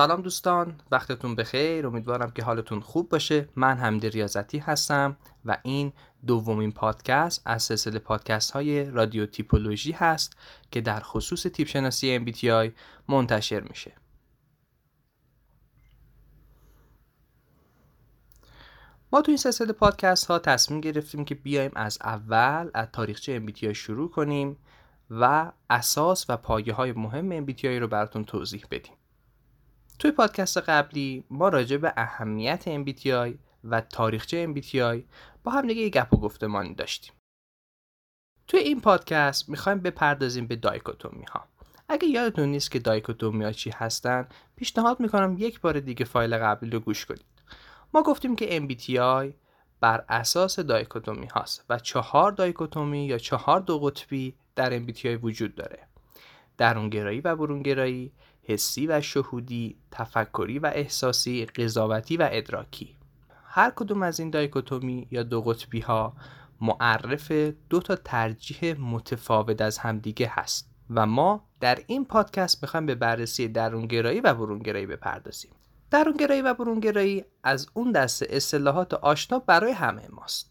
سلام دوستان وقتتون بخیر. امیدوارم که حالتون خوب باشه. من حمدی ریاضتی هستم و این دومین پادکست از سلسله پادکست های رادیو تیپولوژی هست که در خصوص تیپ شناسی MBTI منتشر میشه. ما تو این سلسله پادکست ها تصمیم گرفتیم که بیایم از اول از تاریخچه MBTI شروع کنیم و اساس و پایه های مهم MBTI رو براتون توضیح بدیم. توی پادکست قبلی ما راجع به اهمیت MBTI و تاریخچه MBTI با هم دیگه گپ و گفتمانی داشتیم. توی این پادکست می‌خوایم بپردازیم به دایکوتومی ها. اگه یادتون نیست که دایکوتومی ها چی هستن پیشنهاد می‌کنم یک بار دیگه فایل قبلی رو گوش کنید. ما گفتیم که MBTI بر اساس دایکوتومی هاست و چهار دایکوتومی یا چهار دو قطبی در MBTI وجود داره. درونگرایی و برونگرایی، حسی و شهودی، تفکری و احساسی، قضاوتی و ادراکی. هر کدوم از این دایکوتومی یا دو قطبی ها معرف دو تا ترجیح متفاوت از همدیگه هست و ما در این پادکست می‌خوایم به بررسی درونگرایی و برونگرایی بپردازیم. درونگرایی و برونگرایی از اون دسته اصطلاحات آشنا برای همه ماست.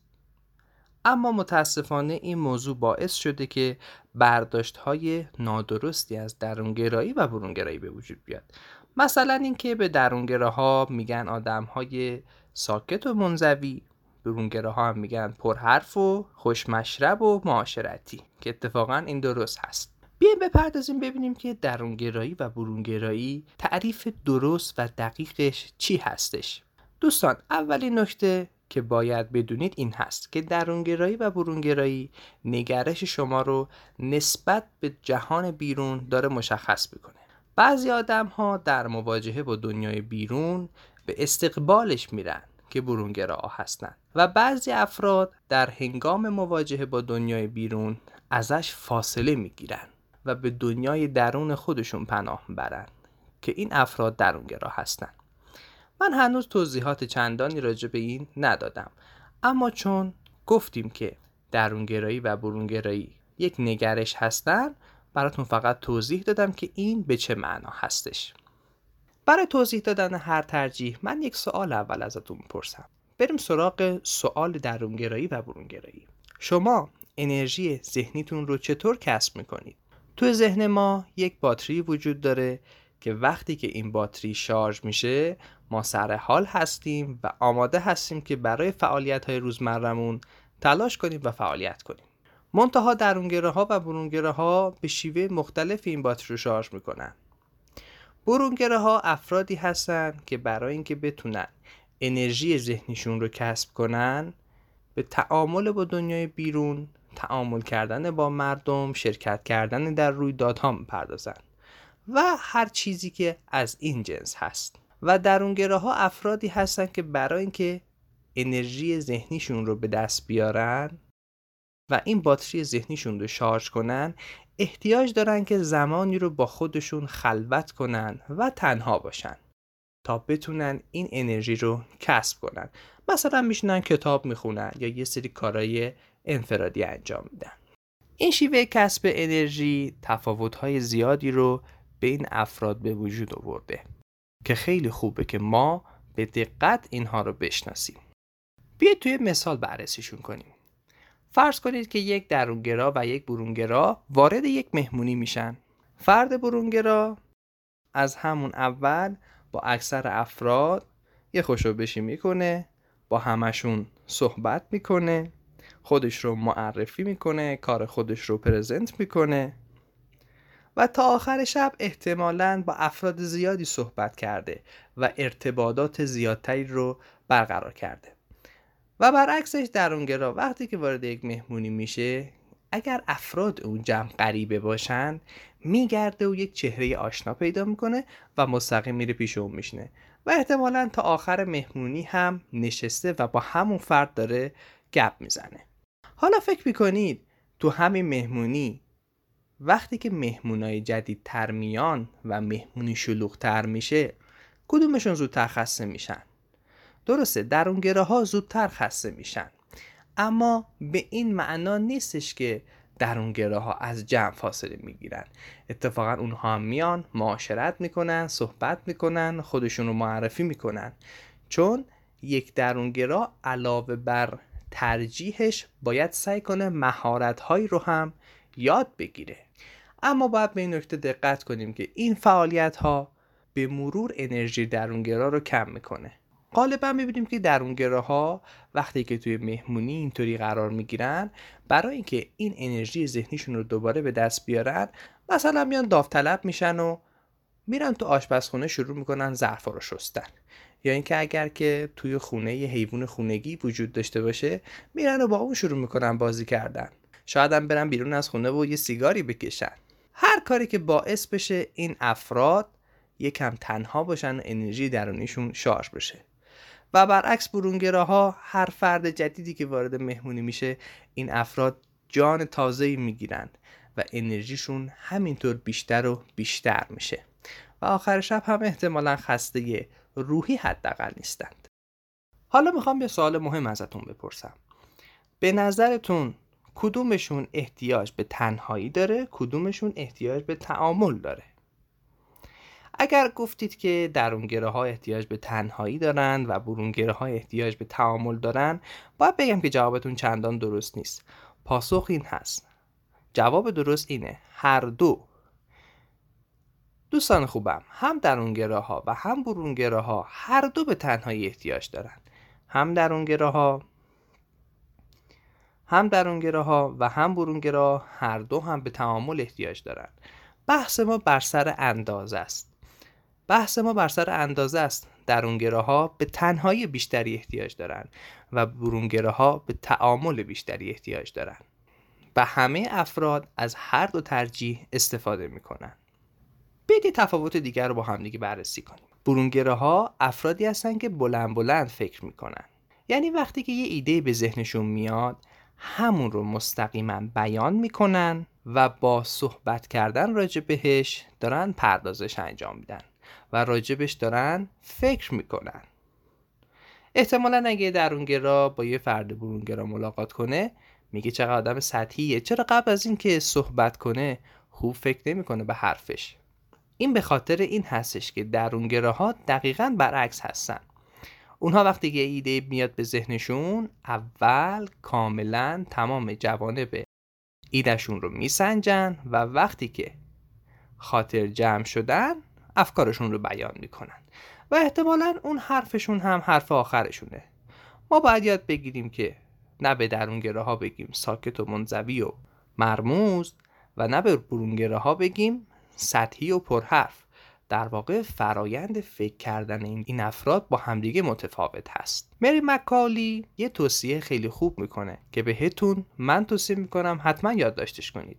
اما متاسفانه این موضوع باعث شده که برداشت های نادرستی از درونگرایی و برونگرایی به وجود بیاد. مثلا اینکه به درونگراها میگن آدم های ساکت و منزوی برونگراها هم میگن پرحرف و خوشمشرب و معاشرتی که اتفاقا این درست هست. بیایم بپردازیم ببینیم که درونگرایی و برونگرایی تعریف درست و دقیقش چی هستش. دوستان اولین نکته که باید بدونید این هست که درونگرایی و برونگرایی نگرش شما رو نسبت به جهان بیرون داره مشخص می‌کنه. بعضی آدم ها در مواجهه با دنیای بیرون به استقبالش میرن که برونگرا هستند و بعضی افراد در هنگام مواجهه با دنیای بیرون ازش فاصله می‌گیرن و به دنیای درون خودشون پناه برن که این افراد درونگرا هستند من هنوز توضیحات چندانی راجع به این ندادم. اما چون گفتیم که درونگرایی و برونگرایی یک نگرش هستن براتون فقط توضیح دادم که این به چه معنا هستش. برای توضیح دادن هر ترجیح من یک سوال اول ازتون می‌پرسم. بریم سراغ سوال درونگرایی و برونگرایی. شما انرژی ذهنیتون رو چطور کسب می‌کنید؟ تو ذهن ما یک باتری وجود داره که وقتی که این باتری شارژ میشه ما سر حال هستیم و آماده هستیم که برای فعالیت های روزمرمون تلاش کنیم و فعالیت کنیم. منتها درونگره ها و برونگره ها به شیوه مختلف این باتری رو شارژ می‌کنن. برونگره ها افرادی هستند که برای اینکه بتونن انرژی ذهنیشون رو کسب کنن به تعامل با دنیای بیرون تعامل کردن با مردم شرکت کردن در رویدادها می‌پردازن. و هر چیزی که از این جنس هست. و درونگره ها افرادی هستن که برای اینکه انرژی ذهنیشون رو به دست بیارن و این باتری ذهنیشون رو شارژ کنن احتیاج دارن که زمانی رو با خودشون خلوت کنن و تنها باشن تا بتونن این انرژی رو کسب کنن. مثلا میشنن کتاب می‌خونن یا یه سری کارهای انفرادی انجام میدن. این شیوه کسب انرژی تفاوت‌های زیادی رو بین افراد به وجود آورده. که خیلی خوبه که ما به دقت اینها رو بشناسیم. بیاید توی مثال بررسیشون کنیم. فرض کنید که یک درونگرا و یک برونگرا وارد یک مهمونی میشن. فرد برونگرا از همون اول با اکثر افراد یه خوشو می‌کنه با همشون صحبت می‌کنه خودش رو معرفی می‌کنه کار خودش رو پرزنت می‌کنه. و تا آخر شب احتمالا با افراد زیادی صحبت کرده و ارتباطات زیادتری رو برقرار کرده. و برعکسش درونگرا وقتی که وارد یک مهمونی میشه اگر افراد اون جمع غریبه باشن میگرده و یک چهره آشنا پیدا می‌کنه و مستقیم میره پیش اون میشنه و احتمالا تا آخر مهمونی هم نشسته و با همون فرد داره گپ می‌زنه. حالا فکر می‌کنید تو همین مهمونی وقتی که مهمونای جدید تر میان و مهمونی شلوغ تر میشه کدومشون زودتر خسته میشن؟ درسته درونگره ها زودتر خسته میشن. اما به این معنا نیستش که درونگره ها از جمع فاصله می‌گیرن. اتفاقا اونها هم میان معاشرت می‌کنن صحبت می‌کنن خودشون رو معرفی می‌کنن. چون یک درونگرا علاوه بر ترجیحش باید سعی کنه مهارت هایی رو هم یاد بگیره. اما باید به این نکته دقت کنیم که این فعالیت ها به مرور انرژی درونگرا رو کم می‌کنه. غالبا می‌بینیم که درونگراها وقتی که توی مهمونی اینطوری قرار می‌گیرن برای اینکه این انرژی ذهنیشون رو دوباره به دست بیارن مثلا میان داوطلب میشن و میرن تو آشپزخونه شروع می‌کنن ظرف رو شستن. یا اینکه اگر که توی خونه یه حیوان خونگی وجود داشته باشه میرن و با اون شروع می‌کنن بازی کردن. شاید هم برن بیرون از خونه و یه سیگاری بکشن. هر کاری که باعث بشه این افراد یکم تنها باشن و انرژی درونیشون شارژ بشه. و برعکس برونگراها هر فرد جدیدی که وارد مهمونی میشه این افراد جان تازه‌ای می‌گیرن و انرژیشون همینطور بیشتر و بیشتر میشه. و آخر شب هم احتمالا خسته روحی حداقل نیستند. حالا می‌خوام یه سوال مهم ازتون بپرسم. به نظرتون کدومشون احتیاج به تنهایی داره کدومشون احتیاج به تعامل داره. اگر گفتید که درونگره ها احتیاج به تنهایی دارند و برونگره ها احتیاج به تعامل دارن باید بگم که جوابتون چندان درست نیست. پاسخ این هست. جواب درست اینه. هر دو. دوستان خوبم هم درونگره ها و هم برونگره ها هر دو به تنهایی احتیاج دارند هم درونگره ها هم درونگره ها و هم برونگره ها هر دو هم به تعامل احتیاج دارند. بحث ما بر سر اندازه است. بحث ما بر سر اندازه است. درونگره ها به تنهایی بیشتری احتیاج دارند و برونگره ها به تعامل بیشتری احتیاج دارند. و همه افراد از هر دو ترجیح استفاده می کنند بیدی تفاوت دیگر رو با همدیگه بررسی کنیم. برونگره ها افرادی هستن که بلند بلند فکر می‌کنن یعنی وقتی که یه ایده به ذهنشون میاد همون رو مستقیما بیان می‌کنن و با صحبت کردن راجع بهش دارن پردازش انجام میدن و راجبش دارن فکر می‌کنن. احتمالا اگه درونگرا با یه فرد برونگرا ملاقات کنه میگه چقدر آدم سطحیه. چرا قبل از اینکه صحبت کنه خوب فکر نمی‌کنه به حرفش؟ این به خاطر این هستش که درونگره ها دقیقا برعکس هستن. اونها وقتی که ایده میاد به ذهنشون اول کاملا تمام جوانب ایدهشون رو میسنجن و وقتی که خاطر جمع شدن افکارشون رو بیان می‌کنن. و احتمالا اون حرفشون هم حرف آخرشونه. ما باید یاد بگیریم که نه به درونگره ها بگیم ساکت و منزوی و مرموز و نه به برونگره ها بگیم سطحی و پرحرف. در واقع فرایند فکر کردن این افراد با همدیگه متفاوت هست. مری مکالی یه توصیه خیلی خوب می‌کنه که بهتون من توصیه می‌کنم حتما یادداشتش کنید.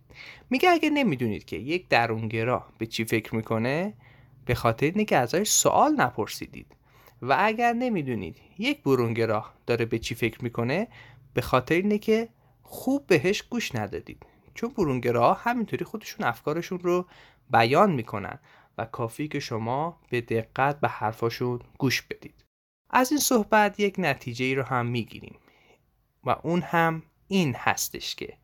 میگه اگه نمی‌دونید که یک درونگرا به چی فکر می‌کنه به خاطر اینه که ازش سوال نپرسیدید. و اگر نمی‌دونید یک برونگرا داره به چی فکر می‌کنه به خاطر اینه که خوب بهش گوش ندادید. چون برونگرا همینطوری خودشون افکارشون رو بیان می‌کنن. و کافی که شما به دقت به حرفاشون گوش بدید. از این صحبت یک نتیجه ای رو هم می‌گیریم. و اون هم این هستش که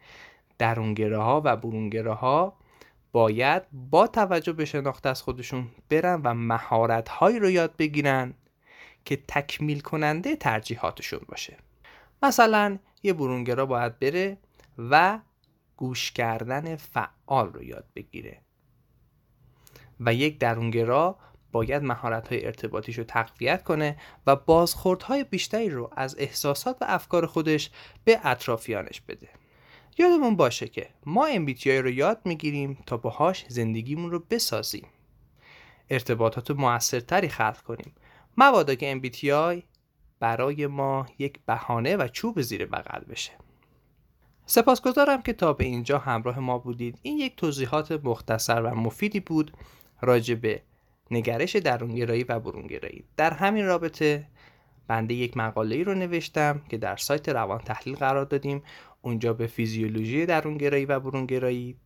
درونگره ها و برونگره ها باید با توجه به شناخت از خودشون برن و مهارت هایی رو یاد بگیرن که تکمیل کننده ترجیحاتشون باشه. مثلا یه برونگرا باید بره و گوش کردن فعال رو یاد بگیره. و یک درونگرا باید مهارت های ارتباطیش رو تقویت کنه و بازخوردهای بیشتری رو از احساسات و افکار خودش به اطرافیانش بده. یادمون باشه که ما MBTI رو یاد می‌گیریم تا باهاش زندگیمون رو بسازیم. ارتباطات موثرتری خلق کنیم. مبادا که MBTI برای ما یک بهانه و چوب زیر بغل بشه. سپاسگزارم که تا به اینجا همراه ما بودید. این یک توضیحات مختصر و مفیدی بود. راجع به نگرش درونگرایی و برونگرایی. در همین رابطه بنده یک مقاله ای رو نوشتم که در سایت روان تحلیل قرار دادیم. اونجا به فیزیولوژی درونگرایی و برونگرایی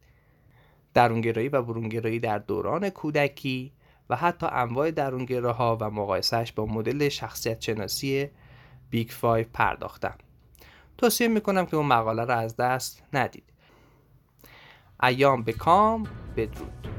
درونگرایی و برونگرایی در دوران کودکی و حتی انواع درونگراها و مقایسهش با مدل شخصیت شناسی Big Five پرداختم. توصیه می‌کنم که اون مقاله رو از دست ندید. ایام به کام بدرود.